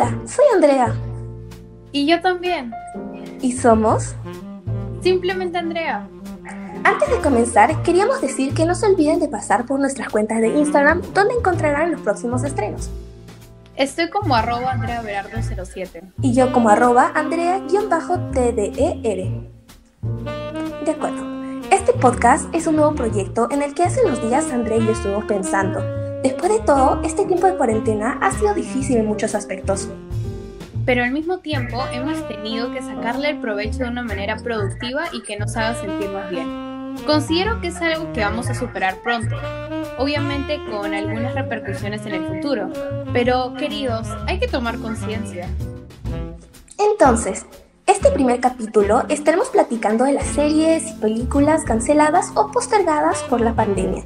Hola, soy Andrea. Y yo también. ¿Y somos? Simplemente Andrea. Antes de comenzar, queríamos decir que no se olviden de pasar por nuestras cuentas de Instagram donde encontrarán los próximos estrenos. Estoy como arroba andreaverardo07. Y yo como arroba andrea-tder. De acuerdo. Este podcast es un nuevo proyecto en el que hace unos días Andrea y yo estuvimos pensando. Después de todo, este tiempo de cuarentena ha sido difícil en muchos aspectos. Pero al mismo tiempo hemos tenido que sacarle el provecho de una manera productiva y que nos haga sentirnos bien. Considero que es algo que vamos a superar pronto, obviamente con algunas repercusiones en el futuro, pero queridos, hay que tomar conciencia. Entonces, este primer capítulo estaremos platicando de las series y películas canceladas o postergadas por la pandemia.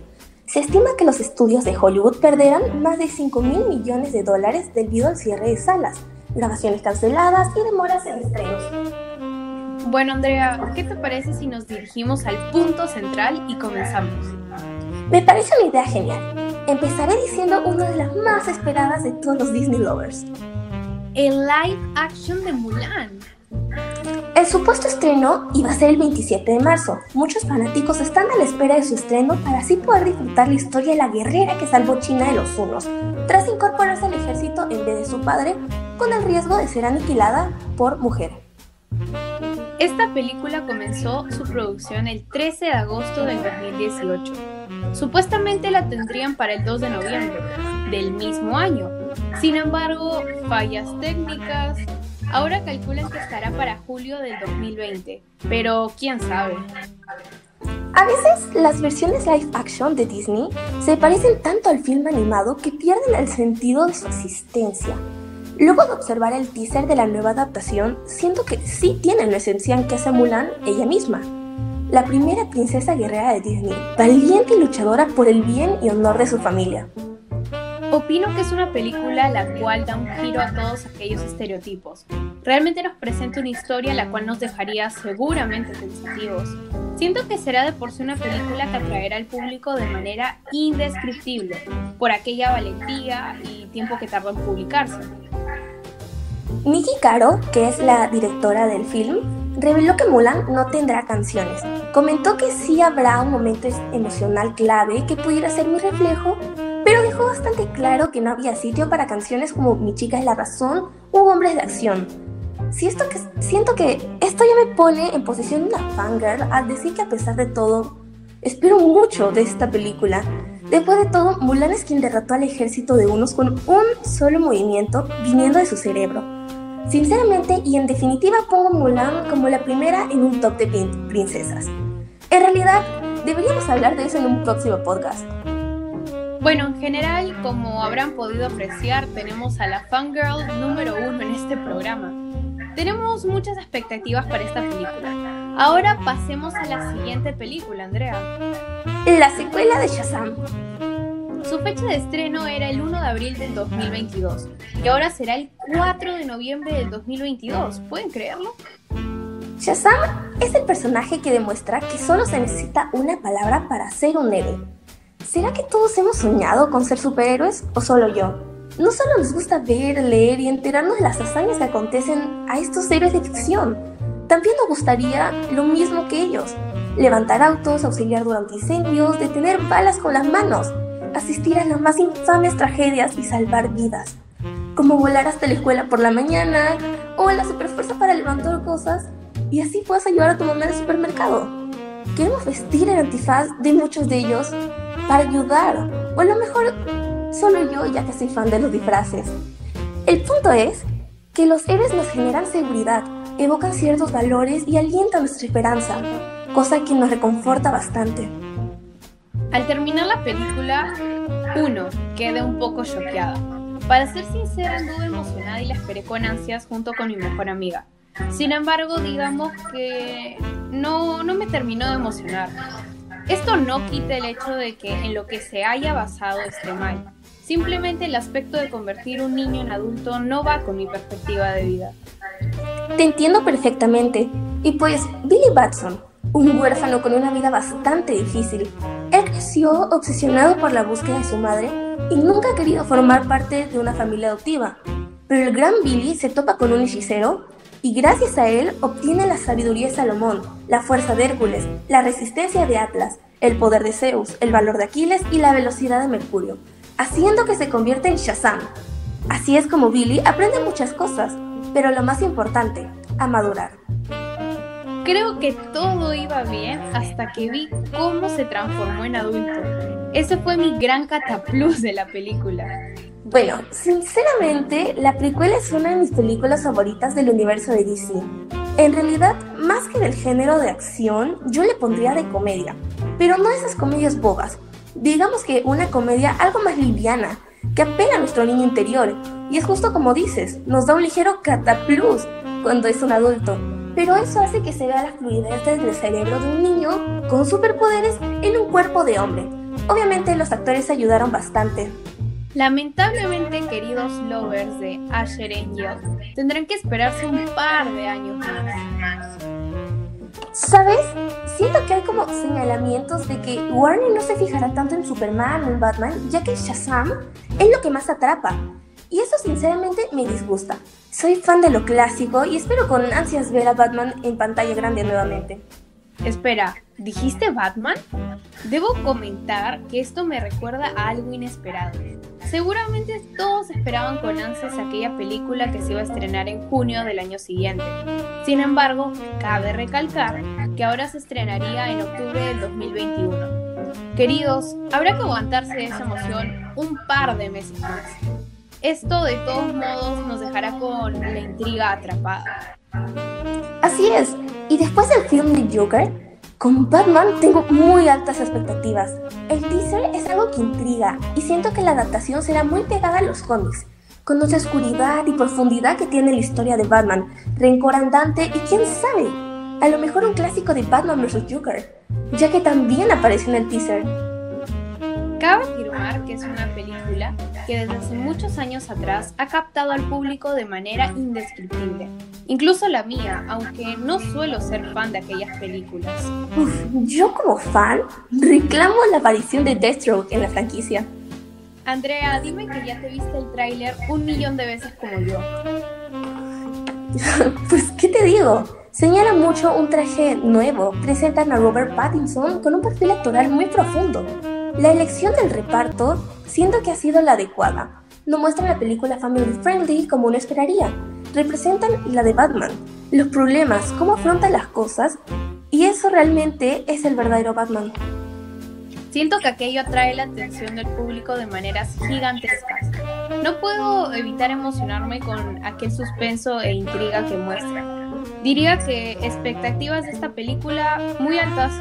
Se estima que los estudios de Hollywood perderán más de 5 mil millones de dólares debido al cierre de salas, grabaciones canceladas y demoras en estrenos. Bueno, Andrea, ¿qué te parece si nos dirigimos al punto central y comenzamos? Me parece una idea genial. Empezaré diciendo una de las más esperadas de todos los Disney lovers. El live action de Mulan. Supuesto estreno iba a ser el 27 de marzo. Muchos fanáticos están a la espera de su estreno para así poder disfrutar la historia de la guerrera que salvó China de los hunos, tras incorporarse al ejército en vez de su padre, con el riesgo de ser aniquilada por mujer. Esta película comenzó su producción el 13 de agosto del 2018. Supuestamente la tendrían para el 2 de noviembre del mismo año. Sin embargo, fallas técnicas, Ahora calculan que estará para julio del 2020, pero quién sabe. A veces las versiones live action de Disney se parecen tanto al film animado que pierden el sentido de su existencia. Luego de observar el teaser de la nueva adaptación, siento que sí tienen la esencia que hace Mulan ella misma. La primera princesa guerrera de Disney, valiente y luchadora por el bien y honor de su familia. Opino que es una película la cual da un giro a todos aquellos estereotipos. Realmente nos presenta una historia la cual nos dejaría seguramente sensitivos. Siento que será de por sí una película que atraerá al público de manera indescriptible, por aquella valentía y tiempo que tardó en publicarse. Nikki Caro, que es la directora del film, reveló que Mulan no tendrá canciones. Comentó que sí habrá un momento emocional clave que pudiera ser mi reflejo pero dejó bastante claro que no había sitio para canciones como Mi chica es la razón u Hombres de acción. Si esto que, siento que esto ya me pone en posición de una fangirl al decir que a pesar de todo, espero mucho de esta película. Después de todo, Mulan es quien derrotó al ejército de unos con un solo movimiento viniendo de su cerebro. Sinceramente y en definitiva pongo Mulan como la primera en un top de princesas. En realidad, deberíamos hablar de eso en un próximo podcast. Bueno, en general, como habrán podido apreciar, tenemos a la fangirl número uno en este programa. Tenemos muchas expectativas para esta película. Ahora pasemos a la siguiente película, Andrea. La secuela de Shazam. Su fecha de estreno era el 1 de abril del 2022 y ahora será el 4 de noviembre del 2022. ¿Pueden creerlo? Shazam es el personaje que demuestra que solo se necesita una palabra para ser un héroe ¿Será que todos hemos soñado con ser superhéroes o solo yo? No solo nos gusta ver, leer y enterarnos de las hazañas que acontecen a estos héroes de ficción, también nos gustaría lo mismo que ellos. Levantar autos, auxiliar durante incendios, detener balas con las manos, asistir a las más infames tragedias y salvar vidas. Como volar hasta la escuela por la mañana o la superfuerza para levantar cosas y así puedas ayudar a tu mamá en supermercado. Queremos vestir el antifaz de muchos de ellos para ayudar. O a lo mejor solo yo, ya que soy fan de los disfraces. El punto es que los héroes nos generan seguridad, evocan ciertos valores y alientan nuestra esperanza, cosa que nos reconforta bastante. Al terminar la película, uno queda un poco choqueada. Para ser sincera, anduve emocionada y la esperé con ansias junto con mi mejor amiga. Sin embargo, digamos que no, no me terminó de emocionar. Esto no quita el hecho de que en lo que se haya basado esté mal. Simplemente el aspecto de convertir un niño en adulto no va con mi perspectiva de vida. Te entiendo perfectamente. Y pues, Billy Batson, un huérfano con una vida bastante difícil. Él creció obsesionado por la búsqueda de su madre y nunca ha querido formar parte de una familia adoptiva. pero el gran Billy se topa con un hechicero y gracias a él obtiene la sabiduría de Salomón, la fuerza de Hércules, la resistencia de Atlas, el poder de Zeus, el valor de Aquiles y la velocidad de Mercurio, haciendo que se convierta en Shazam. Así es como Billy aprende muchas cosas, pero lo más importante, a madurar. Creo que todo iba bien hasta que vi cómo se transformó en adulto. Ese fue mi gran cataplus de la película. Bueno, sinceramente, la precuela es una de mis películas favoritas del universo de DC. En realidad, más que del género de acción, yo le pondría de comedia, pero no esas comedias bobas. Digamos que una comedia algo más liviana, que apela a nuestro niño interior. Y es justo como dices, nos da un ligero cataplus cuando es un adulto. Pero eso hace que se vea la fluidez del cerebro de un niño con superpoderes en un cuerpo de hombre. Obviamente los actores ayudaron bastante. Lamentablemente, queridos lovers de Asher Angel, tendrán que esperarse un par de años más. ¿Sabes? Siento que hay como señalamientos de que Warner no se fijará tanto en Superman o en Batman, ya que Shazam es lo que más atrapa. Y eso sinceramente me disgusta. Soy fan de lo clásico y espero con ansias ver a Batman en pantalla grande nuevamente. Espera, ¿dijiste Batman? Debo comentar que esto me recuerda a algo inesperado. Seguramente todos esperaban con ansias aquella película que se iba a estrenar en junio del año siguiente. Sin embargo, cabe recalcar que ahora se estrenaría en octubre del 2021. Queridos, habrá que aguantarse de esa emoción un par de meses más. Esto de todos modos nos dejará con la intriga atrapada. Así es, y después del film de Joker, con Batman tengo muy altas expectativas. El teaser es algo que intriga y siento que la adaptación será muy pegada a los cómics, con la oscuridad y profundidad que tiene la historia de Batman, rencor andante y quién sabe, a lo mejor un clásico de Batman vs. Joker, ya que también aparece en el teaser. Cabe afirmar que es una película que desde hace muchos años atrás ha captado al público de manera indescriptible. Incluso la mía, aunque no suelo ser fan de aquellas películas. Uf, yo como fan reclamo la aparición de Deathstroke en la franquicia. Andrea, dime que ya te viste el tráiler un millón de veces como yo. pues, ¿qué te digo? Señala mucho un traje nuevo, presentan a Robert Pattinson con un perfil actoral muy profundo. La elección del reparto siento que ha sido la adecuada. No muestra la película family friendly como uno esperaría. Representan la de Batman, los problemas, cómo afronta las cosas, y eso realmente es el verdadero Batman. Siento que aquello atrae la atención del público de maneras gigantescas. No puedo evitar emocionarme con aquel suspenso e intriga que muestra. Diría que expectativas de esta película muy altas.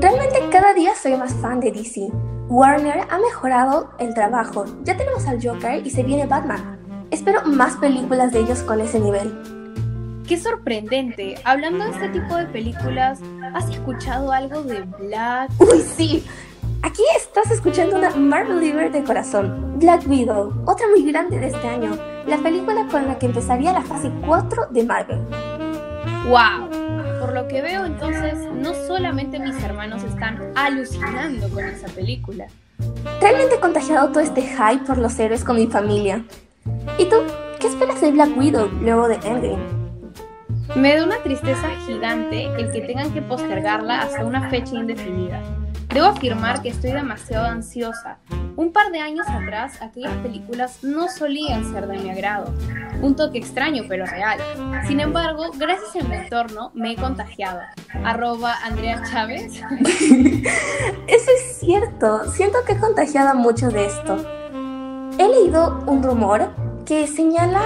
Realmente cada día soy más fan de DC. Warner ha mejorado el trabajo. Ya tenemos al Joker y se viene Batman. Espero más películas de ellos con ese nivel. Qué sorprendente. Hablando de este tipo de películas, ¿has escuchado algo de Black? Uy, sí. Aquí estás escuchando una Marvel Liver de corazón, Black Widow, otra muy grande de este año, la película con la que empezaría la fase 4 de Marvel. ¡Wow! Por lo que veo entonces, no solamente mis hermanos están alucinando con esa película. Realmente he contagiado todo este hype por los héroes con mi familia. ¿Y tú? ¿Qué esperas de Black Widow luego de Endgame? Me da una tristeza gigante el que tengan que postergarla hasta una fecha indefinida. Debo afirmar que estoy demasiado ansiosa. Un par de años atrás, aquellas películas no solían ser de mi agrado. Un toque extraño pero real. Sin embargo, gracias a mi entorno me he contagiado. Arroba Andrea Chávez. Eso es cierto. Siento que he contagiado mucho de esto. He leído un rumor que señala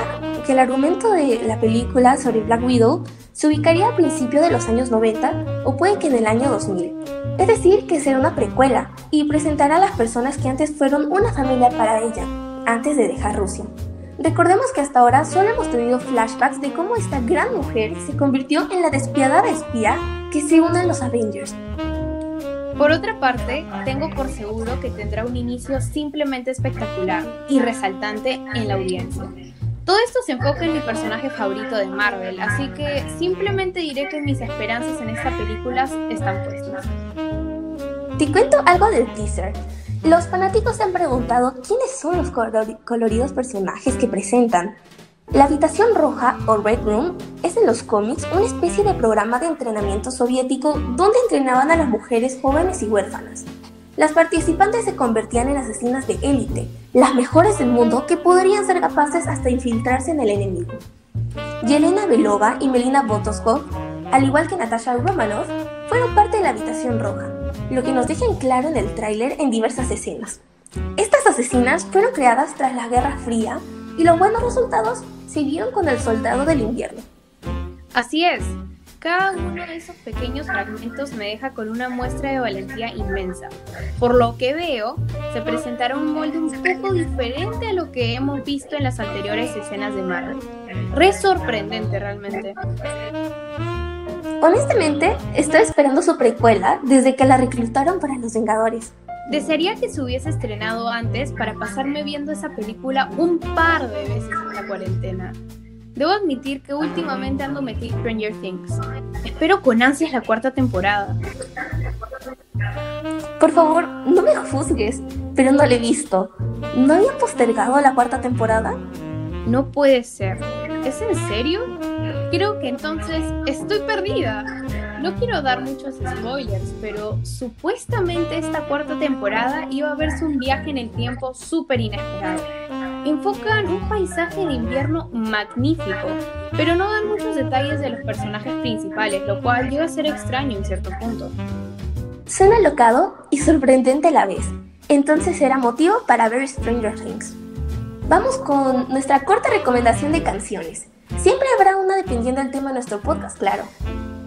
que el argumento de la película sobre Black Widow se ubicaría a principios de los años 90 o puede que en el año 2000. Es decir, que será una precuela y presentará a las personas que antes fueron una familia para ella, antes de dejar Rusia. Recordemos que hasta ahora solo hemos tenido flashbacks de cómo esta gran mujer se convirtió en la despiadada espía que se une a los Avengers. Por otra parte, tengo por seguro que tendrá un inicio simplemente espectacular y resaltante en la audiencia. Todo esto se enfoca en mi personaje favorito de Marvel, así que simplemente diré que mis esperanzas en esta película están puestas. Te cuento algo del teaser. Los fanáticos se han preguntado quiénes son los coloridos personajes que presentan. La habitación roja o Red Room es en los cómics una especie de programa de entrenamiento soviético donde entrenaban a las mujeres jóvenes y huérfanas. Las participantes se convertían en asesinas de élite, las mejores del mundo que podrían ser capaces hasta infiltrarse en el enemigo. Yelena Belova y Melina Botoskov, al igual que Natasha Romanoff, fueron parte de la habitación roja, lo que nos deja en claro en el tráiler en diversas escenas. Estas asesinas fueron creadas tras la Guerra Fría y los buenos resultados se vieron con el Soldado del Invierno. Así es, cada uno de esos pequeños fragmentos me deja con una muestra de valentía inmensa. Por lo que veo, se presentará un molde un poco diferente a lo que hemos visto en las anteriores escenas de Marvel. Re sorprendente realmente. Honestamente, estoy esperando su precuela desde que la reclutaron para Los Vengadores. Desearía que se hubiese estrenado antes para pasarme viendo esa película un par de veces en la cuarentena. Debo admitir que últimamente ando metido Stranger Things. Espero con ansias la cuarta temporada. Por favor, no me juzgues, pero no la he visto. ¿No había postergado la cuarta temporada? No puede ser. ¿Es en serio? Creo que entonces estoy perdida. No quiero dar muchos spoilers, pero supuestamente esta cuarta temporada iba a verse un viaje en el tiempo súper inesperado enfocan un paisaje de invierno magnífico, pero no dan muchos detalles de los personajes principales, lo cual llega a ser extraño en cierto punto. Suena locado y sorprendente a la vez, entonces será motivo para ver Stranger Things. Vamos con nuestra corta recomendación de canciones. Siempre habrá una dependiendo del tema de nuestro podcast, claro.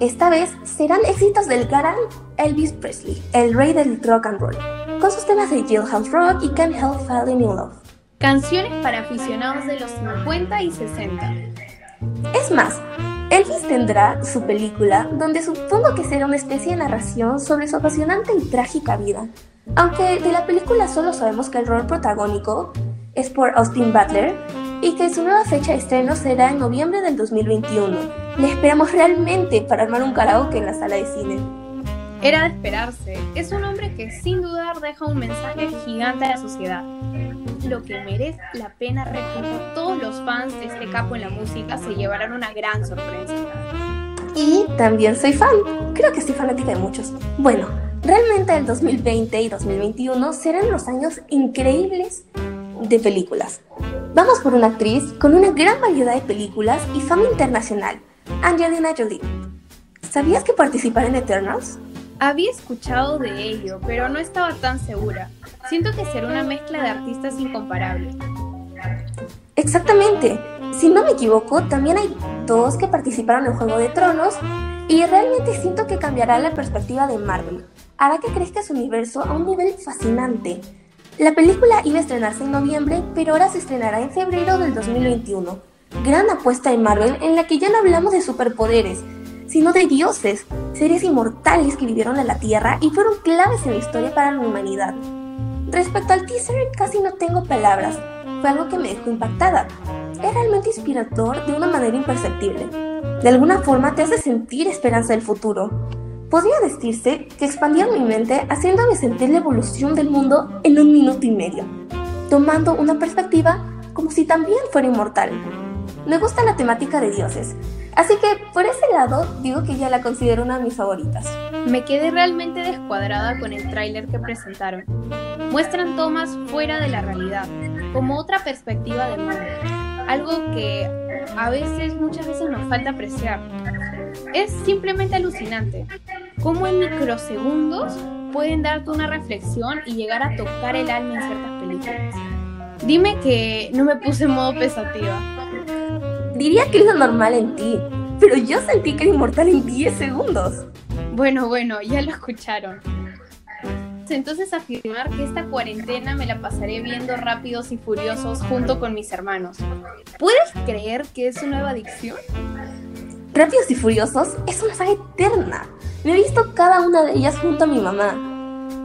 Esta vez serán éxitos del gran Elvis Presley, el rey del rock and roll, con sus temas de Jailhouse Rock y Can't Help Falling in Love. Canciones para aficionados de los 50 y 60. Es más, Elvis tendrá su película donde supongo que será una especie de narración sobre su apasionante y trágica vida. Aunque de la película solo sabemos que el rol protagónico es por Austin Butler y que su nueva fecha de estreno será en noviembre del 2021. Le esperamos realmente para armar un karaoke en la sala de cine. Era de esperarse. Es un hombre que sin dudar deja un mensaje gigante a la sociedad lo que merece la pena recordar. Todos los fans de este capo en la música se llevarán una gran sorpresa. Y también soy fan. Creo que soy fanática de muchos. Bueno, realmente el 2020 y 2021 serán los años increíbles de películas. Vamos por una actriz con una gran variedad de películas y fama internacional, Angelina Jolie. ¿Sabías que participar en Eternals? Había escuchado de ello, pero no estaba tan segura. Siento que será una mezcla de artistas incomparables. Exactamente. Si no me equivoco, también hay dos que participaron en Juego de Tronos y realmente siento que cambiará la perspectiva de Marvel. Hará que crezca su universo a un nivel fascinante. La película iba a estrenarse en noviembre, pero ahora se estrenará en febrero del 2021. Gran apuesta de Marvel en la que ya no hablamos de superpoderes, sino de dioses, seres inmortales que vivieron en la Tierra y fueron claves en la historia para la humanidad. Respecto al teaser, casi no tengo palabras. Fue algo que me dejó impactada. Es realmente inspirador de una manera imperceptible. De alguna forma te hace sentir esperanza del futuro. Podría decirse que expandieron mi mente haciéndome sentir la evolución del mundo en un minuto y medio, tomando una perspectiva como si también fuera inmortal. Me gusta la temática de dioses, así que por ese lado digo que ya la considero una de mis favoritas. Me quedé realmente descuadrada con el tráiler que presentaron muestran tomas fuera de la realidad, como otra perspectiva del mundo, algo que a veces, muchas veces nos falta apreciar. Es simplemente alucinante, cómo en microsegundos pueden darte una reflexión y llegar a tocar el alma en ciertas películas. Dime que no me puse en modo pesativa. Diría que es lo normal en ti, pero yo sentí que era inmortal en 10 segundos. Bueno, bueno, ya lo escucharon entonces afirmar que esta cuarentena me la pasaré viendo rápidos y furiosos junto con mis hermanos. ¿Puedes creer que es una nueva adicción? Rápidos y Furiosos es una saga eterna. Me he visto cada una de ellas junto a mi mamá.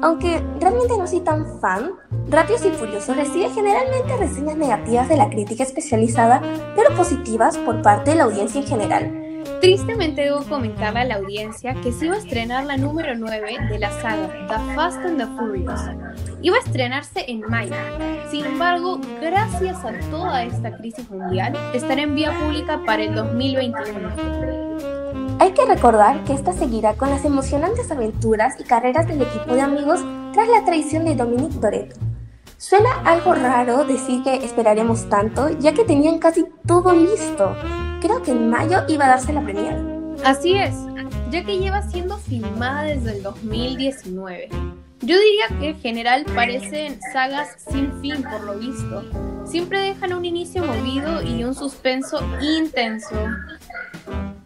Aunque realmente no soy tan fan, Rápidos y Furiosos recibe generalmente reseñas negativas de la crítica especializada, pero positivas por parte de la audiencia en general. Tristemente debo comentarle a la audiencia que se iba a estrenar la número 9 de la saga The Fast and the Furious. Iba a estrenarse en mayo. Sin embargo, gracias a toda esta crisis mundial, estará en vía pública para el 2021. Hay que recordar que esta seguirá con las emocionantes aventuras y carreras del equipo de amigos tras la traición de Dominic Toretto. Suena algo raro decir que esperaremos tanto, ya que tenían casi todo listo. Creo que en mayo iba a darse la premiere. Así es, ya que lleva siendo filmada desde el 2019. Yo diría que en general parecen sagas sin fin por lo visto. Siempre dejan un inicio movido y un suspenso intenso.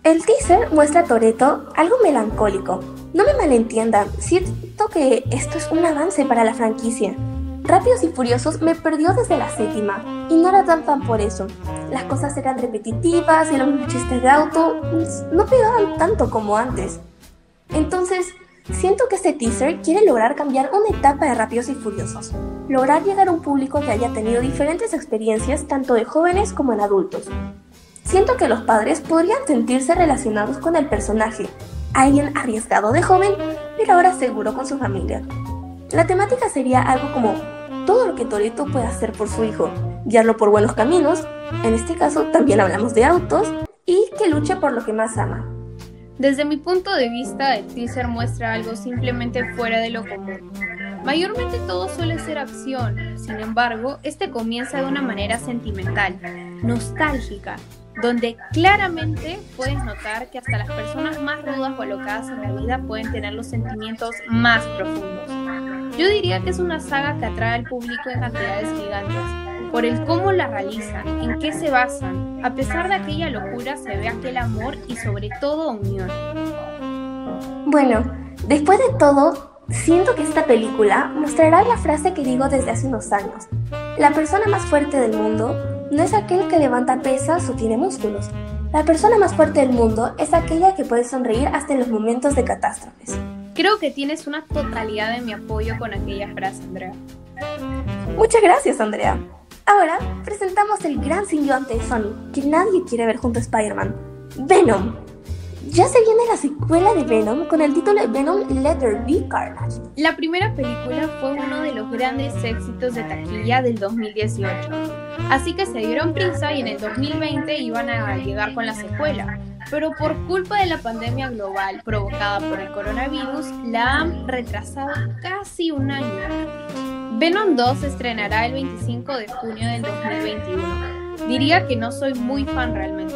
El teaser muestra a Toreto algo melancólico. No me malentiendan, siento que esto es un avance para la franquicia. Rápidos y Furiosos me perdió desde la séptima y no era tan fan por eso. Las cosas eran repetitivas y los chistes de auto pues, no pegaban tanto como antes. Entonces, siento que este teaser quiere lograr cambiar una etapa de Rápidos y Furiosos, lograr llegar a un público que haya tenido diferentes experiencias tanto de jóvenes como en adultos. Siento que los padres podrían sentirse relacionados con el personaje, alguien arriesgado de joven, pero ahora seguro con su familia. La temática sería algo como todo lo que Toreto puede hacer por su hijo, guiarlo por buenos caminos, en este caso también hablamos de autos, y que lucha por lo que más ama. Desde mi punto de vista, el teaser muestra algo simplemente fuera de lo común. Mayormente todo suele ser acción, sin embargo, este comienza de una manera sentimental, nostálgica, donde claramente puedes notar que hasta las personas más rudas o alocadas en la vida pueden tener los sentimientos más profundos. Yo diría que es una saga que atrae al público en cantidades gigantes, por el cómo la realizan, en qué se basan. A pesar de aquella locura se ve aquel amor y sobre todo unión. Bueno, después de todo, siento que esta película mostrará la frase que digo desde hace unos años. La persona más fuerte del mundo no es aquel que levanta pesas o tiene músculos. La persona más fuerte del mundo es aquella que puede sonreír hasta en los momentos de catástrofes. Creo que tienes una totalidad de mi apoyo con aquella frase, Andrea. Muchas gracias, Andrea. Ahora presentamos el gran simbionte de Sony que nadie quiere ver junto a Spider-Man, Venom. Ya se viene la secuela de Venom con el título de Venom Letter Be Carnage. La primera película fue uno de los grandes éxitos de taquilla del 2018, así que se dieron prisa y en el 2020 iban a llegar con la secuela pero por culpa de la pandemia global provocada por el coronavirus, la han retrasado casi un año. Venom 2 se estrenará el 25 de junio del 2021. Diría que no soy muy fan realmente.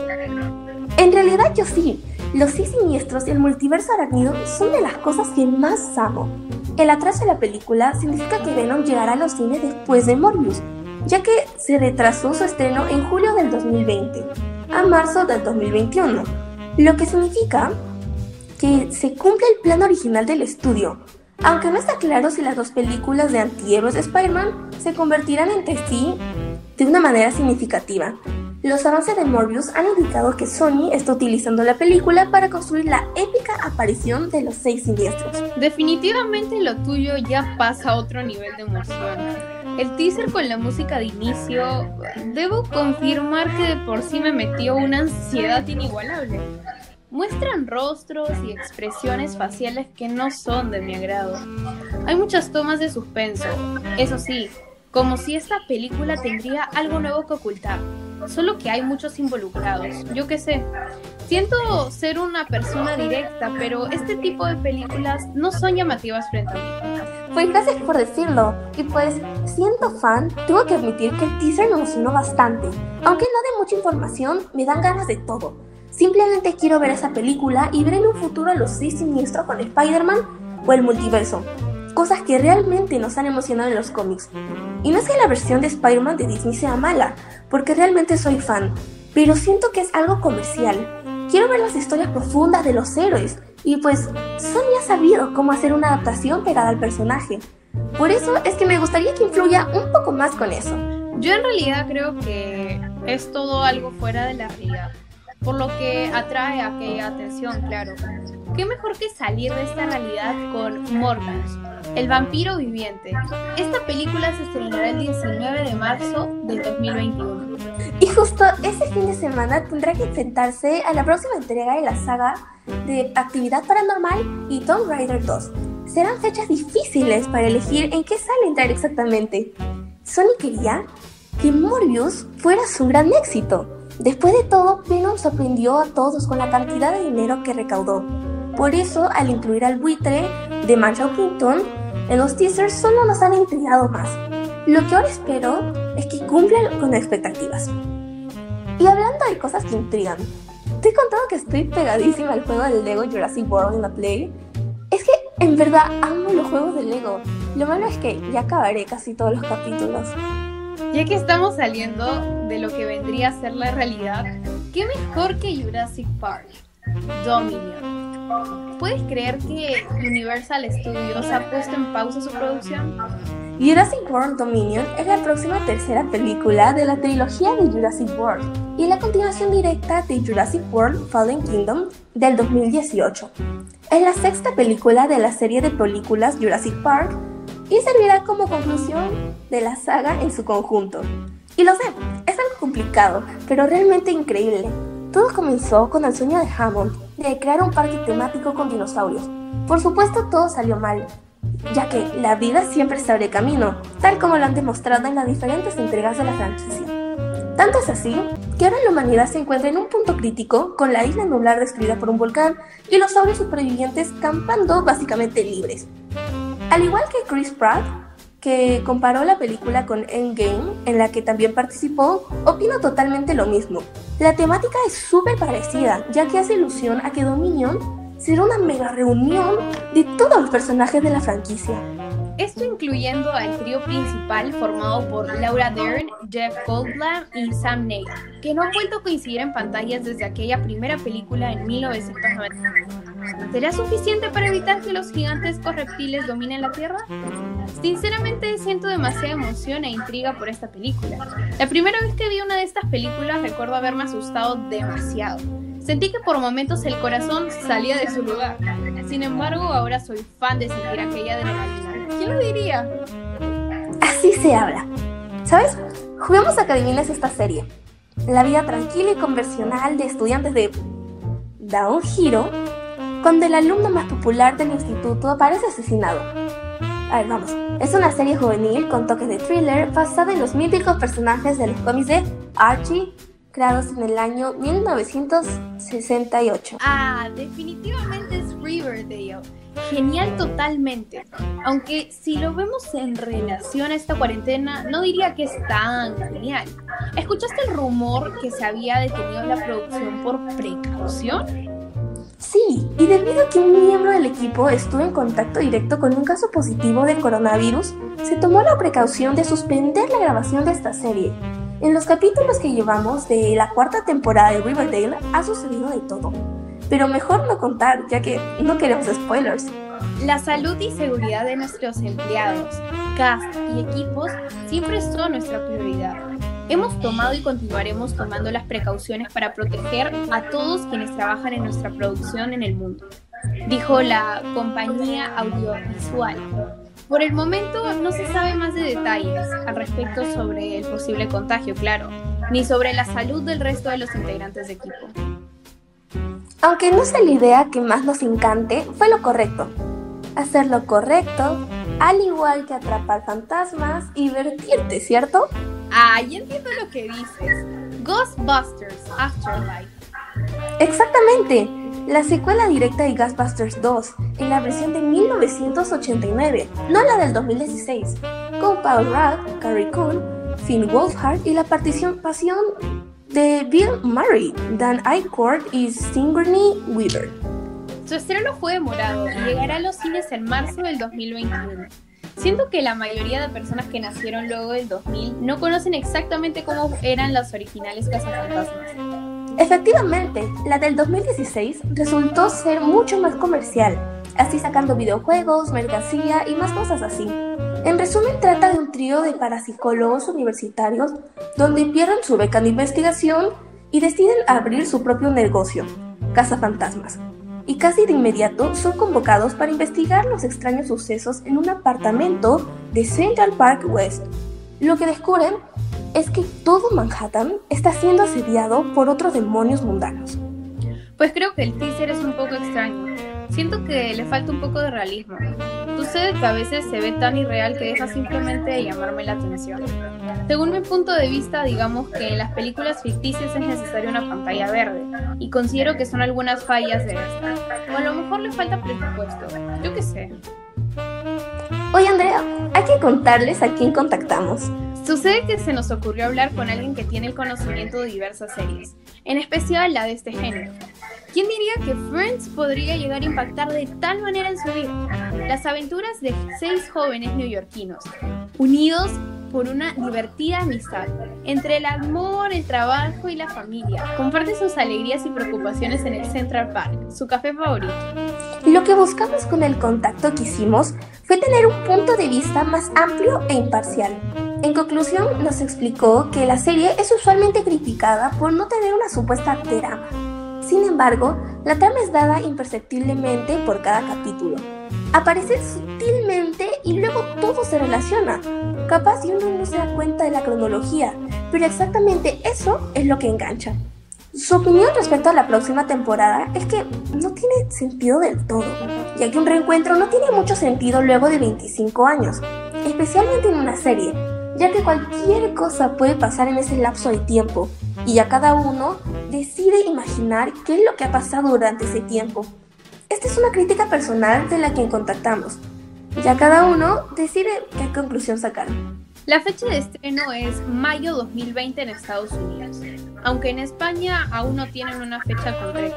En realidad yo sí. Los sí siniestros y el multiverso arácnido son de las cosas que más amo. El atraso de la película significa que Venom llegará a los cines después de Morbius, ya que se retrasó su estreno en julio del 2020 a marzo del 2021 lo que significa que se cumple el plan original del estudio, aunque no está claro si las dos películas de antihéroes de Spider-Man se convertirán entre sí de una manera significativa. Los avances de Morbius han indicado que Sony está utilizando la película para construir la épica aparición de los seis siniestros. Definitivamente lo tuyo ya pasa a otro nivel de emoción. El teaser con la música de inicio, debo confirmar que de por sí me metió una ansiedad inigualable. Muestran rostros y expresiones faciales que no son de mi agrado. Hay muchas tomas de suspenso, eso sí, como si esta película tendría algo nuevo que ocultar. Solo que hay muchos involucrados, yo qué sé. Siento ser una persona directa, pero este tipo de películas no son llamativas frente a mí. Pues gracias por decirlo. Y pues, siendo fan, tengo que admitir que el teaser me emocionó bastante. Aunque no de mucha información, me dan ganas de todo. Simplemente quiero ver esa película y ver en un futuro a los seis siniestros con Spider-Man o el multiverso. Cosas que realmente nos han emocionado en los cómics. Y no es que la versión de Spider-Man de Disney sea mala, porque realmente soy fan, pero siento que es algo comercial. Quiero ver las historias profundas de los héroes, y pues Sony ha sabido cómo hacer una adaptación pegada al personaje. Por eso es que me gustaría que influya un poco más con eso. Yo en realidad creo que es todo algo fuera de la realidad por lo que atrae aquella atención, claro. ¿Qué mejor que salir de esta realidad con Morbius, el vampiro viviente? Esta película se estrenará el 19 de marzo del 2021. Y justo ese fin de semana tendrá que enfrentarse a la próxima entrega de la saga de Actividad Paranormal y Tomb Raider 2. serán fechas difíciles para elegir en qué sale entrar exactamente. Sony quería que Morbius fuera su gran éxito. Después de todo, Venom sorprendió a todos con la cantidad de dinero que recaudó. Por eso, al incluir al buitre de Marshall Clinton en los teasers, solo nos han intrigado más. Lo que ahora espero es que cumplan con expectativas. Y hablando de cosas que intrigan, te he contado que estoy pegadísima al juego del Lego Jurassic World en la Play. Es que en verdad amo los juegos de Lego. Lo malo es que ya acabaré casi todos los capítulos. Ya que estamos saliendo de lo que vendría a ser la realidad, ¿qué mejor que Jurassic Park? Dominion. ¿Puedes creer que Universal Studios ha puesto en pausa su producción? Jurassic World Dominion es la próxima tercera película de la trilogía de Jurassic World y la continuación directa de Jurassic World Fallen Kingdom del 2018. Es la sexta película de la serie de películas Jurassic Park y servirá como conclusión de la saga en su conjunto. Y lo sé, es algo complicado, pero realmente increíble. Todo comenzó con el sueño de Hammond de crear un parque temático con dinosaurios. Por supuesto todo salió mal, ya que la vida siempre se abre camino, tal como lo han demostrado en las diferentes entregas de la franquicia. Tanto es así que ahora la humanidad se encuentra en un punto crítico con la isla nublar destruida por un volcán y los saurios supervivientes campando básicamente libres. Al igual que Chris Pratt, que comparó la película con Endgame, en la que también participó, opino totalmente lo mismo. La temática es súper parecida, ya que hace ilusión a que Dominion será una mega reunión de todos los personajes de la franquicia. Esto incluyendo al trío principal formado por Laura Dern, Jeff Goldblum y Sam Neill, que no han vuelto a coincidir en pantallas desde aquella primera película en 1990. ¿Será suficiente para evitar que los gigantescos reptiles dominen la Tierra? Sinceramente siento demasiada emoción e intriga por esta película. La primera vez que vi una de estas películas recuerdo haberme asustado demasiado Sentí que por momentos el corazón salía de su lugar. Sin embargo, ahora soy fan de sentir aquella adrenalina. ¿Quién lo diría? Así se habla. ¿Sabes? Juguemos a que adivines esta serie. La vida tranquila y conversional de estudiantes de... Da un giro cuando el alumno más popular del instituto aparece asesinado. A ver, vamos. Es una serie juvenil con toques de thriller basada en los míticos personajes de los cómics de Archie, creados en el año 1968. Ah, definitivamente es Riverdale. Genial totalmente. Aunque si lo vemos en relación a esta cuarentena, no diría que es tan genial. ¿Escuchaste el rumor que se había detenido la producción por precaución? Sí, y debido a que un miembro del equipo estuvo en contacto directo con un caso positivo de coronavirus, se tomó la precaución de suspender la grabación de esta serie. En los capítulos que llevamos de la cuarta temporada de Riverdale ha sucedido de todo, pero mejor no contar ya que no queremos spoilers. La salud y seguridad de nuestros empleados, cast y equipos siempre son nuestra prioridad. Hemos tomado y continuaremos tomando las precauciones para proteger a todos quienes trabajan en nuestra producción en el mundo, dijo la compañía audiovisual. Por el momento no se sabe más de detalles al respecto sobre el posible contagio, claro, ni sobre la salud del resto de los integrantes de equipo. Aunque no sea la idea que más nos encante, fue lo correcto. Hacer lo correcto, al igual que atrapar fantasmas y divertirte, ¿cierto? Ah, ya entiendo lo que dices. Ghostbusters Afterlife. Exactamente la secuela directa de Ghostbusters 2 en la versión de 1989, no la del 2016, con Paul Rudd, Carrie Coon, Finn Wolfhard y la participación de Bill Murray, Dan Aykroyd y Sigourney Weaver. Su estreno fue demorado y llegará a los cines en marzo del 2021. Siento que la mayoría de personas que nacieron luego del 2000 no conocen exactamente cómo eran los originales cazafantasmas. Efectivamente, la del 2016 resultó ser mucho más comercial, así sacando videojuegos, mercancía y más cosas así. En resumen, trata de un trío de parapsicólogos universitarios donde pierden su beca de investigación y deciden abrir su propio negocio, Casa Fantasmas. Y casi de inmediato son convocados para investigar los extraños sucesos en un apartamento de Central Park West. Lo que descubren es que todo Manhattan está siendo asediado por otros demonios mundanos. Pues creo que el teaser es un poco extraño. Siento que le falta un poco de realismo. Sucede que a veces se ve tan irreal que deja simplemente de llamarme la atención. Según mi punto de vista, digamos que en las películas ficticias es necesaria una pantalla verde, y considero que son algunas fallas de esta. O a lo mejor le falta presupuesto, yo qué sé. Oye Andrea, hay que contarles a quién contactamos. Sucede que se nos ocurrió hablar con alguien que tiene el conocimiento de diversas series, en especial la de este género. ¿Quién diría que Friends podría llegar a impactar de tal manera en su vida? Las aventuras de seis jóvenes neoyorquinos, unidos por una divertida amistad entre el amor, el trabajo y la familia. Comparte sus alegrías y preocupaciones en el Central Park, su café favorito. Lo que buscamos con el contacto que hicimos fue tener un punto de vista más amplio e imparcial. En conclusión, nos explicó que la serie es usualmente criticada por no tener una supuesta trama. Sin embargo, la trama es dada imperceptiblemente por cada capítulo. Aparece sutilmente y luego todo se relaciona. Capaz y uno no se da cuenta de la cronología, pero exactamente eso es lo que engancha. Su opinión respecto a la próxima temporada es que no tiene sentido del todo, ya que un reencuentro no tiene mucho sentido luego de 25 años, especialmente en una serie, ya que cualquier cosa puede pasar en ese lapso de tiempo, y ya cada uno decide imaginar qué es lo que ha pasado durante ese tiempo. Esta es una crítica personal de la que contactamos. Ya cada uno decide qué conclusión sacar. La fecha de estreno es mayo 2020 en Estados Unidos, aunque en España aún no tienen una fecha concreta.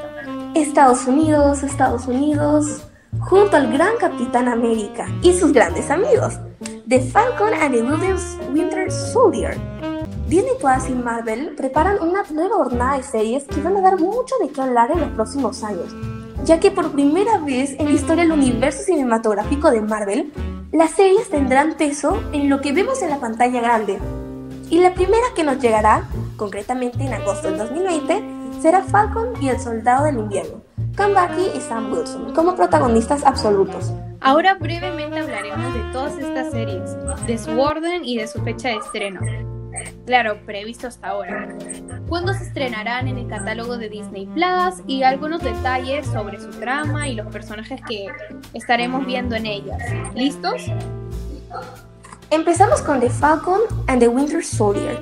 Estados Unidos, Estados Unidos, junto al gran Capitán América y sus grandes amigos, The Falcon and the Winter Soldier. Disney Plus y Marvel preparan una nueva jornada de series que van a dar mucho de qué hablar en los próximos años, ya que por primera vez en la historia del universo cinematográfico de Marvel, las series tendrán peso en lo que vemos en la pantalla grande. Y la primera que nos llegará, concretamente en agosto del 2020, será Falcon y el Soldado del Invierno, Bucky y Sam Wilson como protagonistas absolutos. Ahora brevemente hablaremos de todas estas series, de su orden y de su fecha de estreno. Claro, previsto hasta ahora. Cuándo se estrenarán en el catálogo de Disney Plus y algunos detalles sobre su trama y los personajes que estaremos viendo en ellas. ¿Listos? Empezamos con The Falcon and the Winter Soldier.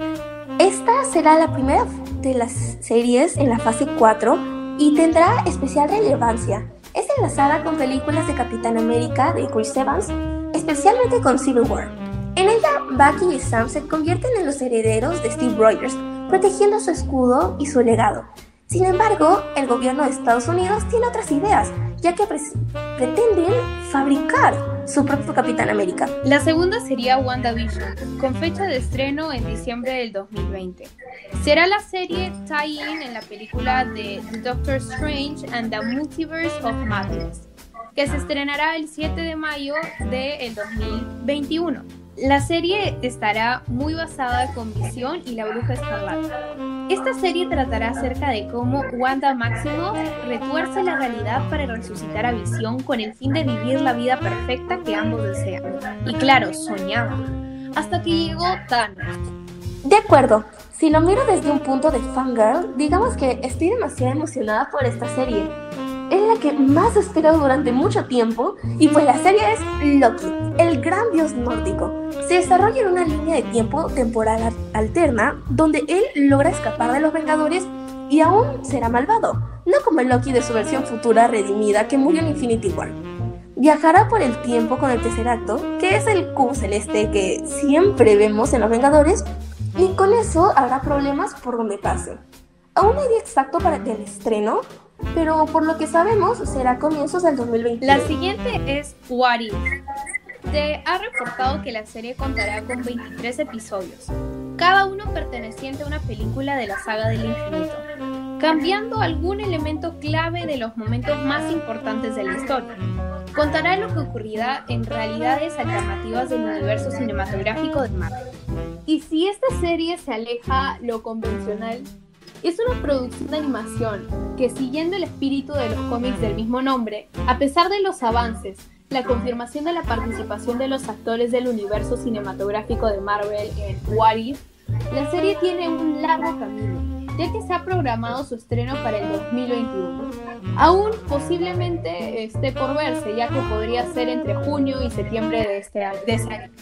Esta será la primera de las series en la fase 4 y tendrá especial relevancia. Es enlazada con películas de Capitán América de Chris Evans, especialmente con Civil War. En ella, Bucky y Sam se convierten en los herederos de Steve Rogers, protegiendo su escudo y su legado. Sin embargo, el gobierno de Estados Unidos tiene otras ideas, ya que pretenden fabricar su propio Capitán América. La segunda sería WandaVision, con fecha de estreno en diciembre del 2020. Será la serie tie-in en la película de Doctor Strange and the Multiverse of Madness, que se estrenará el 7 de mayo del 2021. La serie estará muy basada con Visión y la Bruja Escarlata. Esta serie tratará acerca de cómo Wanda Maximoff retuerce la realidad para resucitar a Visión con el fin de vivir la vida perfecta que ambos desean. Y claro, soñaban. Hasta que llegó Thanos. De acuerdo, si lo miro desde un punto de fangirl, digamos que estoy demasiado emocionada por esta serie es la que más he esperado durante mucho tiempo y pues la serie es Loki, el gran dios nórdico. Se desarrolla en una línea de tiempo temporal alterna donde él logra escapar de los Vengadores y aún será malvado, no como el Loki de su versión futura redimida que murió en Infinity War. Viajará por el tiempo con el tercer que es el cubo celeste que siempre vemos en los Vengadores, y con eso habrá problemas por donde pase. Aún hay día exacto para el estreno, pero por lo que sabemos será comienzos del 2020. La siguiente es What If. Se ha reportado que la serie contará con 23 episodios, cada uno perteneciente a una película de la saga del infinito, cambiando algún elemento clave de los momentos más importantes de la historia. Contará lo que ocurrirá en realidades alternativas del universo cinematográfico de Marvel. Y si esta serie se aleja lo convencional, es una producción de animación que, siguiendo el espíritu de los cómics del mismo nombre, a pesar de los avances, la confirmación de la participación de los actores del universo cinematográfico de Marvel en What If, la serie tiene un largo camino, ya que se ha programado su estreno para el 2021. Aún posiblemente esté por verse, ya que podría ser entre junio y septiembre de este año.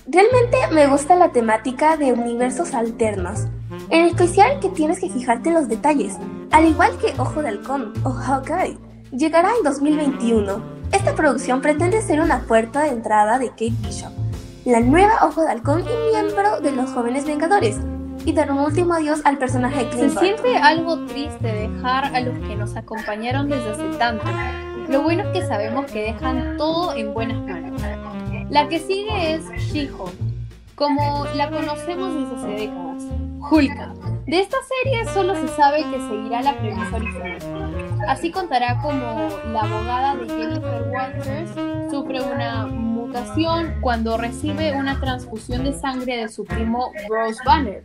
Realmente me gusta la temática de universos alternos, en especial que tienes que fijarte en los detalles, al igual que Ojo de Halcón o Hawkeye. Llegará en 2021. Esta producción pretende ser una puerta de entrada de Kate Bishop, la nueva Ojo de Halcón y miembro de los Jóvenes Vengadores, y dar un último adiós al personaje de Clint Se siente algo triste dejar a los que nos acompañaron desde hace tanto. Lo bueno es que sabemos que dejan todo en buenas manos. La que sigue es She-Hulk, como la conocemos desde hace décadas. Hulka. De esta serie solo se sabe que seguirá la premisa original. Así contará como la abogada de Jennifer Walters sufre una mutación cuando recibe una transfusión de sangre de su primo Bruce Banner,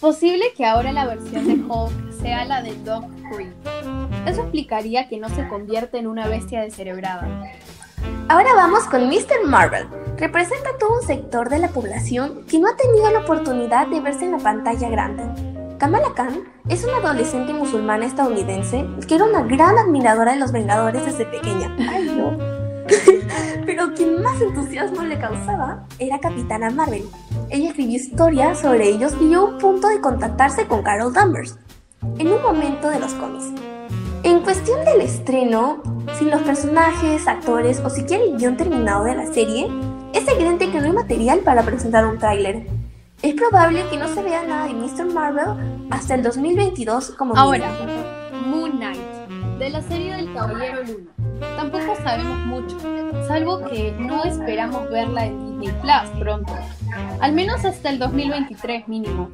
Posible que ahora la versión de Hulk sea la de Doc Creed. Eso explicaría que no se convierte en una bestia descerebrada. Ahora vamos con Mr. Marvel. Representa todo un sector de la población que no ha tenido la oportunidad de verse en la pantalla grande. Kamala Khan es una adolescente musulmana estadounidense que era una gran admiradora de los Vengadores desde pequeña. Ay, no. Pero quien más entusiasmo le causaba era Capitana Marvel. Ella escribió historias sobre ellos y llegó a un punto de contactarse con Carol Danvers, en un momento de los cómics. En cuestión del estreno, sin los personajes, actores o siquiera el guion terminado de la serie, es evidente que no hay material para presentar un tráiler. Es probable que no se vea nada de Mr. Marvel hasta el 2022 como Ahora, Moon Knight, de la serie del Caballero Luna. Tampoco sabemos mucho, salvo que no esperamos verla en Disney Plus pronto, al menos hasta el 2023 mínimo.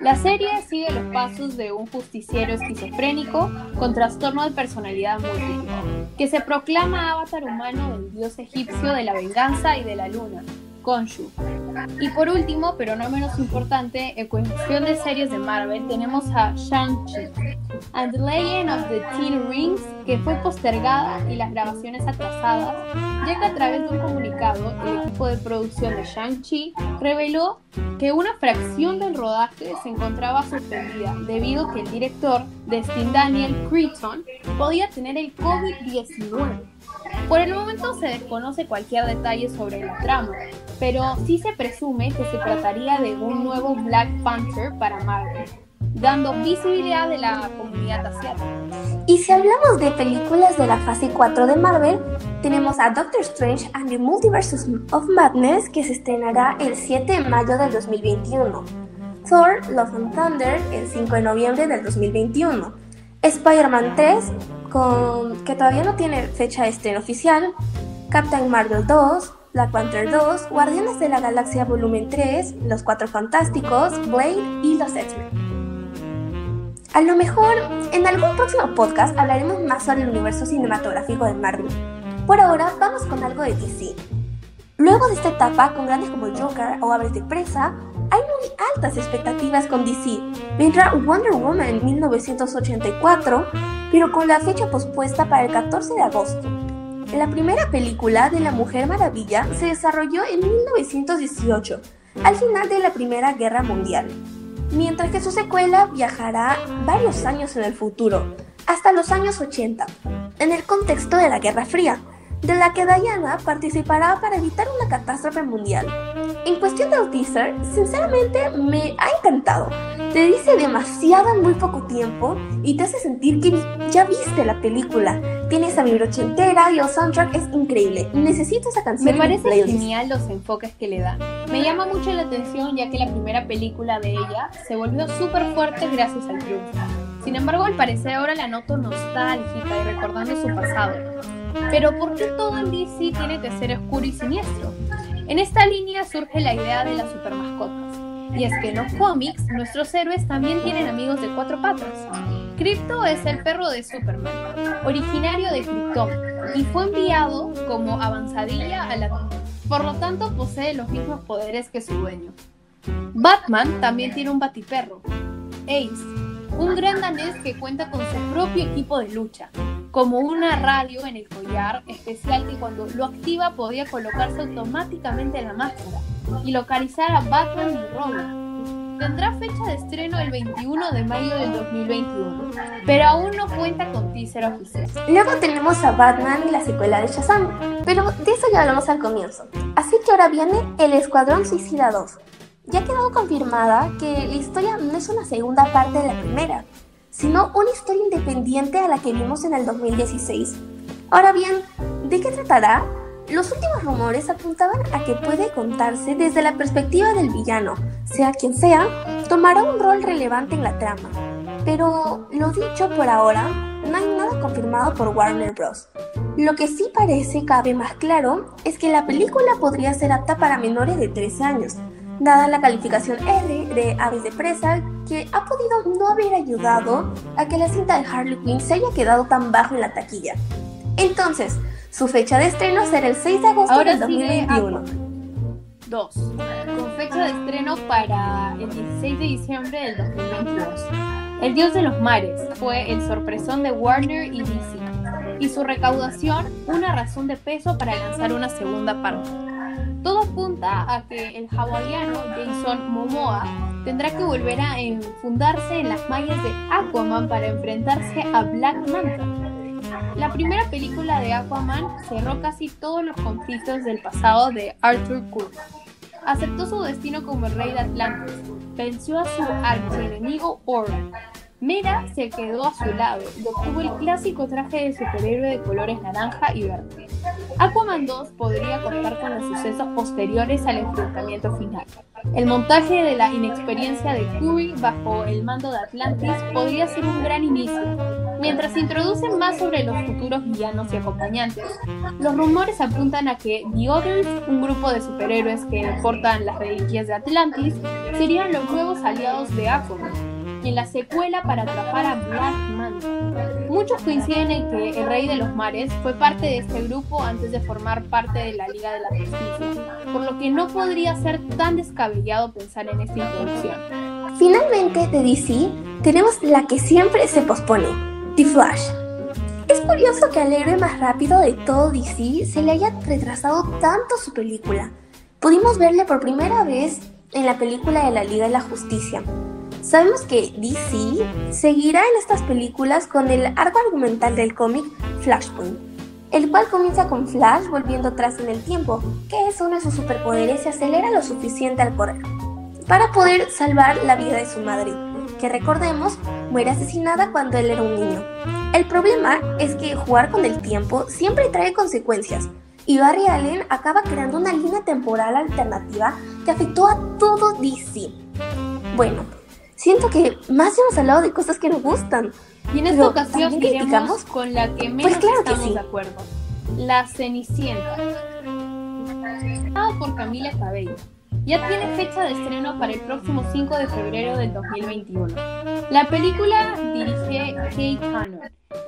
La serie sigue los pasos de un justiciero esquizofrénico con trastorno de personalidad múltiple, que se proclama avatar humano del dios egipcio de la venganza y de la luna, Khonshu. Y por último, pero no menos importante, en cuestión de series de Marvel tenemos a Shang-Chi and the Legend of the Ten Rings, que fue postergada y las grabaciones atrasadas, ya que a través de un comunicado el equipo de producción de Shang-Chi reveló que una fracción del rodaje se encontraba suspendida debido a que el director, Destin Daniel Cretton, podía tener el COVID-19. Por el momento se desconoce cualquier detalle sobre la trama, pero sí se presume que se trataría de un nuevo Black Panther para Marvel, dando visibilidad de la comunidad asiática. Y si hablamos de películas de la fase 4 de Marvel, tenemos a Doctor Strange and the Multiverse of Madness que se estrenará el 7 de mayo del 2021. Thor, Love and Thunder el 5 de noviembre del 2021. Spider-Man 3 que todavía no tiene fecha de estreno oficial, Captain Marvel 2, Black Panther 2, Guardianes de la Galaxia Volumen 3, Los Cuatro Fantásticos, Blade y Los X-Men. A lo mejor en algún próximo podcast hablaremos más sobre el universo cinematográfico de Marvel. Por ahora vamos con algo de DC. Luego de esta etapa, con grandes como Joker o Aves de Presa, hay muy altas expectativas con DC. Vendrá Wonder Woman en 1984, pero con la fecha pospuesta para el 14 de agosto. La primera película de La Mujer Maravilla se desarrolló en 1918, al final de la Primera Guerra Mundial, mientras que su secuela viajará varios años en el futuro, hasta los años 80, en el contexto de la Guerra Fría de la que Diana participará para evitar una catástrofe mundial. En cuestión del teaser, sinceramente me ha encantado. Te dice demasiado en muy poco tiempo y te hace sentir que ya viste la película. Tiene esa vibrocha entera y el soundtrack es increíble. Necesito esa canción. Me parece genial los enfoques que le da. Me llama mucho la atención ya que la primera película de ella se volvió súper fuerte gracias al triunfo. Sin embargo, al parecer ahora la noto nostálgica y recordando su pasado. Pero ¿por qué todo en DC tiene que ser oscuro y siniestro? En esta línea surge la idea de las supermascotas. Y es que en los cómics, nuestros héroes también tienen amigos de cuatro patas. Crypto es el perro de Superman, originario de Krypton, y fue enviado como avanzadilla a la. Por lo tanto, posee los mismos poderes que su dueño. Batman también tiene un batiperro, Ace, un gran danés que cuenta con su propio equipo de lucha, como una radio en el collar especial que cuando lo activa podía colocarse automáticamente en la máscara y localizar a Batman y Robin. tendrá fecha de estreno el 21 de mayo del 2021, pero aún no cuenta con teaser oficial. Luego tenemos a Batman y la secuela de Shazam, pero de eso ya hablamos al comienzo. Así que ahora viene El Escuadrón Suicida 2. Ya ha quedado confirmada que la historia no es una segunda parte de la primera, sino una historia independiente a la que vimos en el 2016. Ahora bien, ¿de qué tratará? Los últimos rumores apuntaban a que puede contarse desde la perspectiva del villano, sea quien sea, tomará un rol relevante en la trama. Pero lo dicho por ahora, no hay nada confirmado por Warner Bros. Lo que sí parece cabe más claro es que la película podría ser apta para menores de 13 años, dada la calificación R de Aves de Presa, que ha podido no haber ayudado a que la cinta de Harley Quinn se haya quedado tan bajo en la taquilla. Entonces, su fecha de estreno será el 6 de agosto Ahora del 2021. 2. Con fecha de estreno para el 16 de diciembre del 2022. El Dios de los Mares fue el sorpresón de Warner y DC, y su recaudación una razón de peso para lanzar una segunda parte. Todo apunta a que el hawaiano Jason Momoa tendrá que volver a enfundarse en las mallas de Aquaman para enfrentarse a Black Manta. La primera película de Aquaman cerró casi todos los conflictos del pasado de Arthur Curry. Aceptó su destino como el rey de Atlantis, venció a su archienemigo Orm. Mera se quedó a su lado y obtuvo el clásico traje de superhéroe de colores naranja y verde. Aquaman 2 podría contar con los sucesos posteriores al enfrentamiento final. El montaje de la inexperiencia de Curry bajo el mando de Atlantis podría ser un gran inicio, mientras se introducen más sobre los futuros villanos y acompañantes. Los rumores apuntan a que The Others, un grupo de superhéroes que portan las reliquias de Atlantis, serían los nuevos aliados de Aquaman en la secuela para atrapar a Black Manta. Muchos coinciden en que el Rey de los Mares fue parte de este grupo antes de formar parte de la Liga de la Justicia, por lo que no podría ser tan descabellado pensar en esta introducción. Finalmente, de DC, tenemos la que siempre se pospone, The Flash. Es curioso que al héroe más rápido de todo DC se le haya retrasado tanto su película. Pudimos verle por primera vez en la película de la Liga de la Justicia, Sabemos que DC seguirá en estas películas con el arco argumental del cómic Flashpoint, el cual comienza con Flash volviendo atrás en el tiempo, que es uno de sus superpoderes y acelera lo suficiente al correr, para poder salvar la vida de su madre, que recordemos muere asesinada cuando él era un niño. El problema es que jugar con el tiempo siempre trae consecuencias, y Barry Allen acaba creando una línea temporal alternativa que afectó a todo DC. Bueno, siento que más hemos hablado de cosas que nos gustan. Y en esta ocasión ¿también iremos criticamos? con la que menos Pues claro que estamos sí. de acuerdo. La Cenicienta. Estado por Camila Cabello. Ya tiene fecha de estreno para el próximo 5 de febrero del 2021. La película dirige Kate Hannon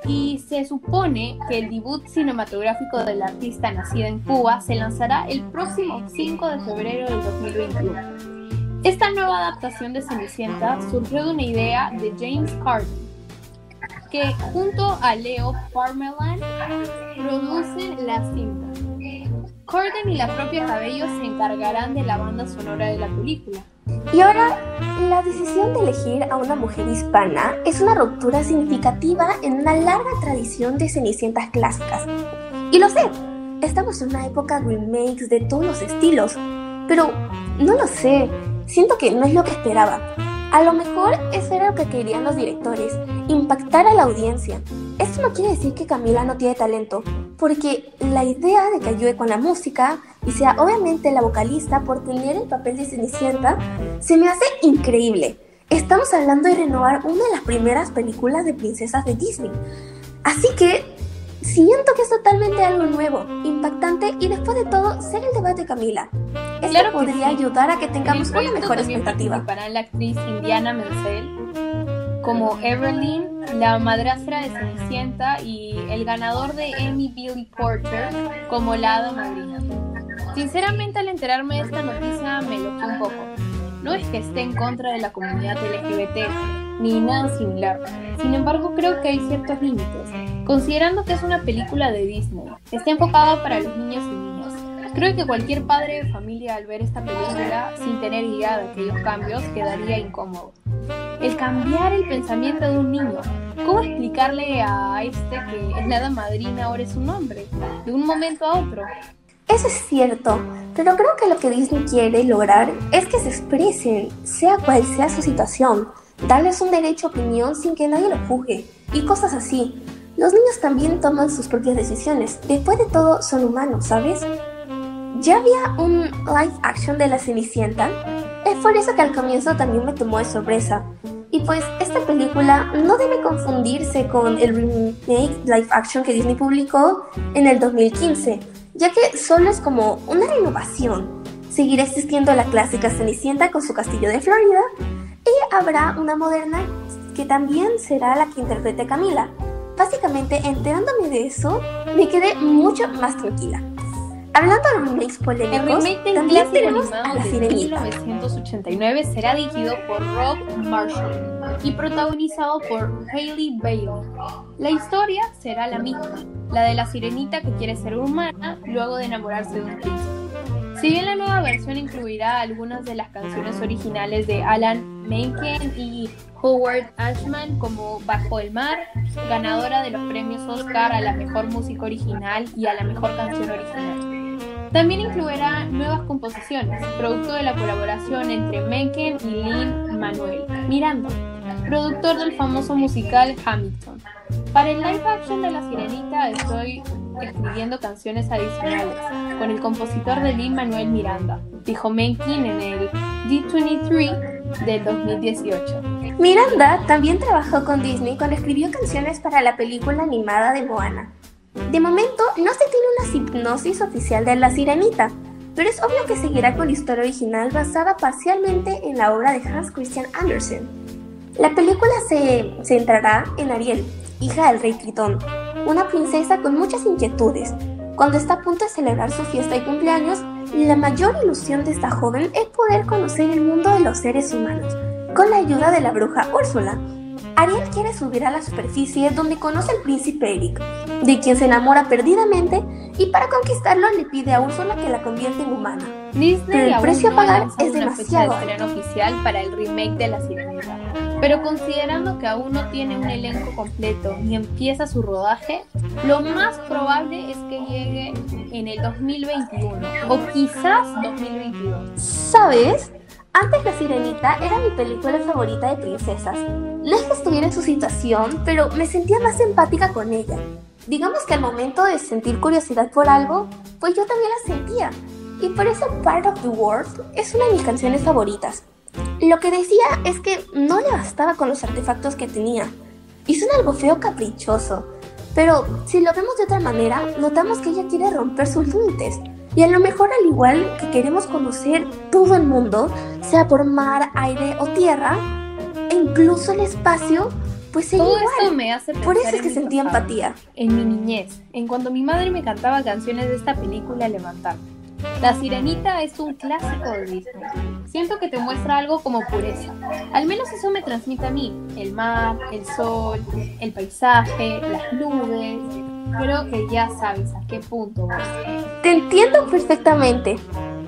y se supone que el debut cinematográfico del artista nacida en Cuba se lanzará el próximo 5 de febrero del 2021. Esta nueva adaptación de Cenicienta surgió de una idea de James Carden, que junto a Leo Parmelan producen la cinta. Carden y la propia Cabello se encargarán de la banda sonora de la película. Y ahora, la decisión de elegir a una mujer hispana es una ruptura significativa en una larga tradición de cenicientas clásicas. Y lo sé, estamos en una época de remakes de todos los estilos, pero no lo sé, siento que no es lo que esperaba. A lo mejor eso era lo que querían los directores, impactar a la audiencia. Esto no quiere decir que Camila no tiene talento, porque la idea de que ayude con la música y sea obviamente la vocalista por tener el papel de Cenicienta se me hace increíble. Estamos hablando de renovar una de las primeras películas de princesas de Disney. Así que siento que es totalmente algo nuevo, impactante y después de todo ser el debate de Camila. Esto Claro podría sí. ayudar a que En tengamos una mejor expectativa. participarán la actriz Indiana Menzel como Evelyn, la madrastra de Cenicienta y el ganador de Emmy Billy Porter como la hada madrina. Sinceramente al enterarme de esta noticia me loqué un poco. No es que esté en contra de la comunidad LGBT, ni nada similar. Sin embargo, creo que hay ciertos límites. Considerando que es una película de Disney, está enfocada para los niños y niñas. Creo que cualquier padre de familia al ver esta película sin tener idea de aquellos cambios quedaría incómodo. El cambiar el pensamiento de un niño. ¿Cómo explicarle a este que es la hada madrina ahora es un hombre? De un momento a otro. Eso es cierto, pero creo que lo que Disney quiere lograr es que se expresen, sea cual sea su situación, darles un derecho a opinión sin que nadie lo juzgue, y cosas así. Los niños también toman sus propias decisiones, después de todo son humanos, ¿sabes? Ya había un live action de la Cenicienta, es por eso que al comienzo también me tomó de sorpresa. Y pues esta película no debe confundirse con el remake live action que Disney publicó en el 2015, ya que solo es como una renovación. Seguirá existiendo la clásica Cenicienta con su castillo de Florida y habrá una moderna que también será la que interprete Camila. Básicamente, enterándome de eso, me quedé mucho más tranquila. Hablando de remakes polémicos, el remake del también tenemos a la de Sirenita. 1989 será dirigido por Rob Marshall y protagonizado por Hailey Bailey. La historia será la misma, la de la sirenita que quiere ser humana luego de enamorarse de un príncipe. Si bien la nueva versión incluirá algunas de las canciones originales de Alan Menken y Howard Ashman como Bajo el Mar, ganadora de los premios Oscar a la mejor música original y a la mejor canción original. También incluirá nuevas composiciones, producto de la colaboración entre Menken y Lin Manuel Miranda, productor del famoso musical Hamilton. Para el live action de La Sirenita estoy escribiendo canciones adicionales con el compositor de Lin Manuel Miranda, dijo Menken en el D23 del 2018. Miranda también trabajó con Disney cuando escribió canciones para la película animada de Moana. De momento no se tiene una hipnosis oficial de La Sirenita, pero es obvio que seguirá con la historia original basada parcialmente en la obra de Hans Christian Andersen. La película se centrará en Ariel, hija del rey Tritón, una princesa con muchas inquietudes. Cuando está a punto de celebrar su fiesta de cumpleaños, la mayor ilusión de esta joven es poder conocer el mundo de los seres humanos, con la ayuda de la bruja Úrsula. Ariel quiere subir a la superficie donde conoce al príncipe Eric, de quien se enamora perdidamente y para conquistarlo le pide a Úrsula que la convierta en humana. Disney Pero el aún precio a no pagar es una fecha demasiado de estreno oficial para el remake de La Sirenita. Pero considerando que aún no tiene un elenco completo ni empieza su rodaje, lo más probable es que llegue en el 2021 o quizás 2022. ¿Sabes? Antes La Sirenita era mi película favorita de princesas. No es que estuviera en su situación, pero me sentía más empática con ella. Digamos que al momento de sentir curiosidad por algo, pues yo también la sentía. Y por eso Part of the World es una de mis canciones favoritas. Lo que decía es que no le bastaba con los artefactos que tenía. Suena algo feo caprichoso. Pero si lo vemos de otra manera, notamos que ella quiere romper sus límites. Y a lo mejor al igual que queremos conocer todo el mundo, sea por mar, aire o tierra, e incluso el espacio, pues Todo igual. esto me hace pensar Por eso es que mi sentía pasado, empatía. En mi niñez, en cuando mi madre me cantaba canciones de esta película levantarme. La Sirenita es un clásico de Disney. Siento que te muestra algo como pureza. Al menos eso me transmite a mí. El mar, el sol, el paisaje, las nubes. Creo que ya sabes a qué punto voy. Te entiendo perfectamente.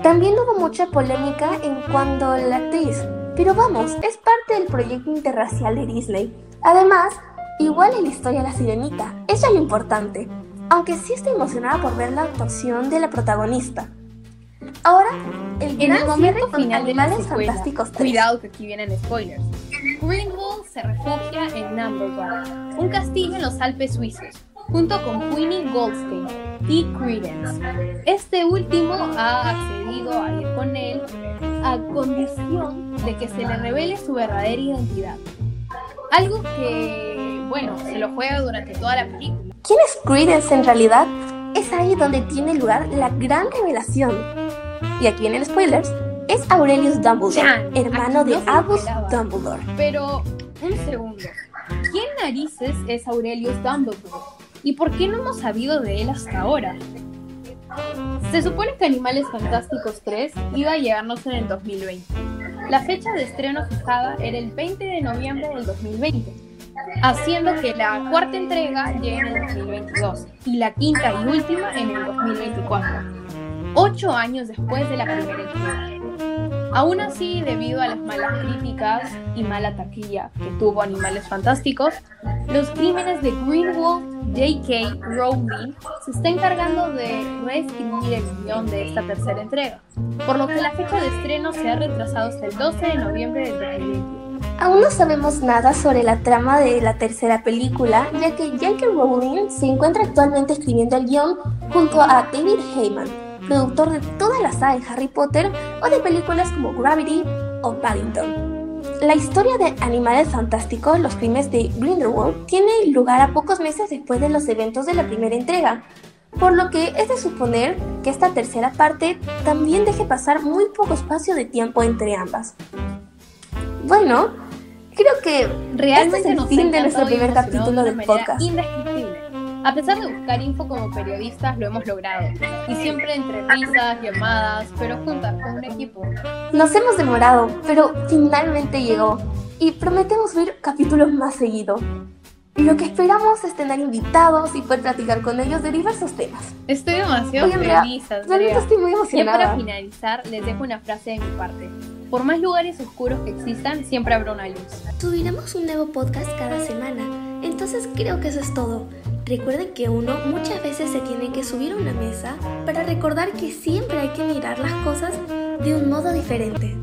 También hubo mucha polémica en cuanto a la actriz, pero vamos, es parte del proyecto interracial de Disney. Además, igual en la historia de la sirenita, eso es lo importante, aunque sí estoy emocionada por ver la actuación de la protagonista. Ahora, el En el gran momento con final de la Animales Fantásticos 3. cuidado que aquí vienen spoilers. Grindelwald se refugia en Numberland, un castillo en los Alpes suizos, junto con Queenie Goldstein y Credence. Este último ha accedido a ir con él a condición de que se le revele su verdadera identidad. Algo que, bueno, se lo juega durante toda la película. ¿Quién es Credence en realidad? Es ahí donde tiene lugar la gran revelación. Y aquí vienen spoilers. Es Aurelius Dumbledore, hermano de no Albus. Dumbledore. Pero, un segundo. ¿Quién narices es Aurelius Dumbledore? ¿Y por qué no hemos sabido de él hasta ahora? Se supone que Animales Fantásticos 3 iba a llegarnos en el 2020. La fecha de estreno fijada era el 20 de noviembre del 2020, haciendo que la cuarta entrega llegue en el 2022 y la quinta y última en el 2024. ocho años después de la primera entrega. Aún así, debido a las malas críticas y mala taquilla que tuvo Animales Fantásticos, los crímenes de Greenwald J.K. Rowling se está encargando de reescribir el guion de esta tercera entrega, por lo que la fecha de estreno se ha retrasado hasta el 12 de noviembre del 2021. Aún no sabemos nada sobre la trama de la tercera película, ya que J.K. Rowling se encuentra actualmente escribiendo el guion junto a David Heyman, productor de toda la saga de Harry Potter o de películas como Gravity o Paddington. La historia de Animales Fantásticos, los crímenes de Grindelwald, tiene lugar a pocos meses después de los eventos de la primera entrega, por lo que es de suponer que esta tercera parte también deje pasar muy poco espacio de tiempo entre ambas. Bueno, creo que realmente este es el fin de nuestro primer capítulo del podcast. A pesar de buscar info como periodistas, lo hemos logrado. Y siempre entre risas, llamadas, pero juntas, con un equipo. Nos hemos demorado, pero finalmente llegó. Y prometemos ver capítulos más seguido. Lo que esperamos es tener invitados y poder platicar con ellos de diversos temas. Estoy demasiado feliz, Andrea. estoy muy emocionada. Y para finalizar, les dejo una frase de mi parte. Por más lugares oscuros que existan, siempre habrá una luz. Subiremos un nuevo podcast cada semana, entonces creo que eso es todo. Recuerden que uno muchas veces se tiene que subir a una mesa para recordar que siempre hay que mirar las cosas de un modo diferente.